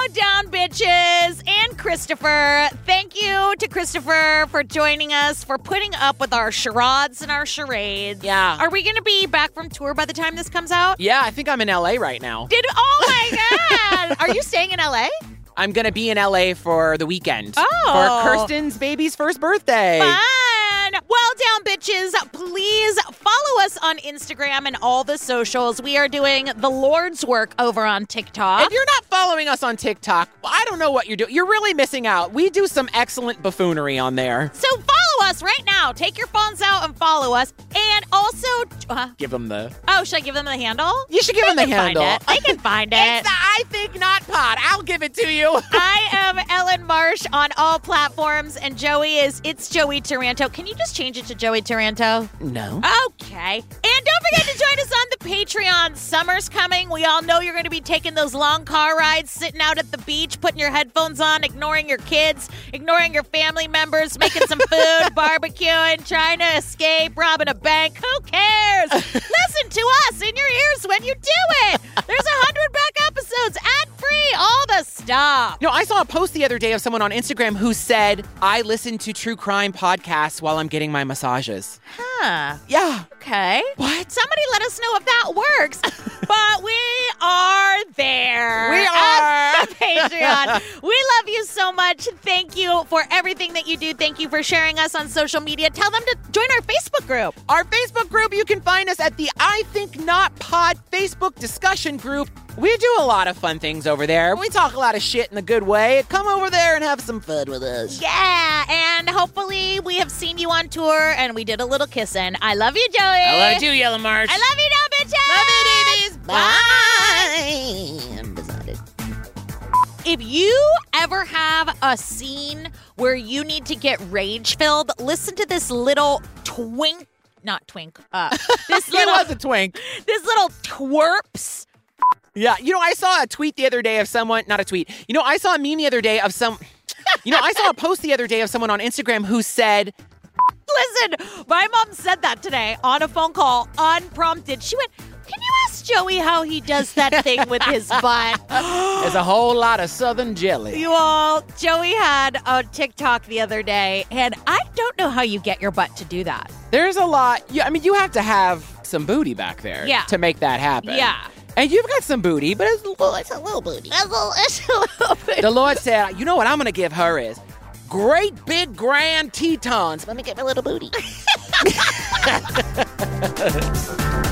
Oh, down bitches and Christopher. Thank you to Christopher for joining us, for putting up with our charades and our charades. Yeah. Are we going to be back from tour by the time this comes out? Yeah, I think I'm in LA right now. Did oh my god! Are you staying in LA? I'm gonna be in LA for the weekend Oh. for Kirsten's baby's first birthday. Fun. Well, down bitches, please follow us on Instagram and all the socials. We are doing the Lord's work over on TikTok. If you're not following us on TikTok, I don't know what you're doing. You're really missing out. We do some excellent buffoonery on there. so follow us right now. Take your phones out and follow us. And also, uh, Give them the. oh, should I give them the handle? You should give They them the can find handle. it. They can find it. It's the I think not pod. I'll give it to you. I am Ellen Marsh on all platforms, and Joey is it's Joey Taranto. Can you just change it to Joey Taranto? No. Okay. And don't forget to join us on the Patreon. Summer's coming. We all know you're going to be taking those long car rides, sitting out at the beach, putting your headphones on, ignoring your kids, ignoring your family members, making some food, barbecuing, trying to escape, robbing a bank. Who cares? Listen to us in your ears when you do it. There's a hundred back episodes, ad free, all the stuff. No, I saw a post the other day of someone on Instagram who said, I listen to true crime podcasts while I'm getting my massages. Huh. Yeah. Okay. What? Somebody let us know if that works. but we are there. We are. the Patreon. we love you so much. Thank you for everything that you do. Thank you for sharing us on social media. Tell them to join our Facebook group. Our Facebook group, you can find us at the I Think Not Pod Facebook discussion group. We do a lot of fun things over there. We talk a lot of shit in a good way. Come over there and have some fun with us. Yeah, and hopefully we have seen you on tour and we did a little kissing. I love you, Joey. I love you Yellow March. I love you now, bitches. Love you, babies. Bye. I'm besotted. If you ever have a scene where you need to get rage filled, listen to this little twink, not twink, uh, this It little, was a twink. this little twerps. Yeah, you know, I saw a tweet the other day of someone, not a tweet. You know, I saw a meme the other day of some. You know, I saw a post the other day of someone on Instagram who said, Listen, my mom said that today on a phone call, unprompted. She went, Can you ask Joey how he does that thing with his butt? There's a whole lot of Southern jelly. You all, Joey had a TikTok the other day, and I don't know how you get your butt to do that. There's a lot. Yeah, I mean, you have to have some booty back there Yeah. to make that happen. Yeah. And you've got some booty, but it's a little, it's a little booty. It's a, it's a little bit. The Lord said, you know what I'm going to give her is great big grand Tetons. Let me get my little booty.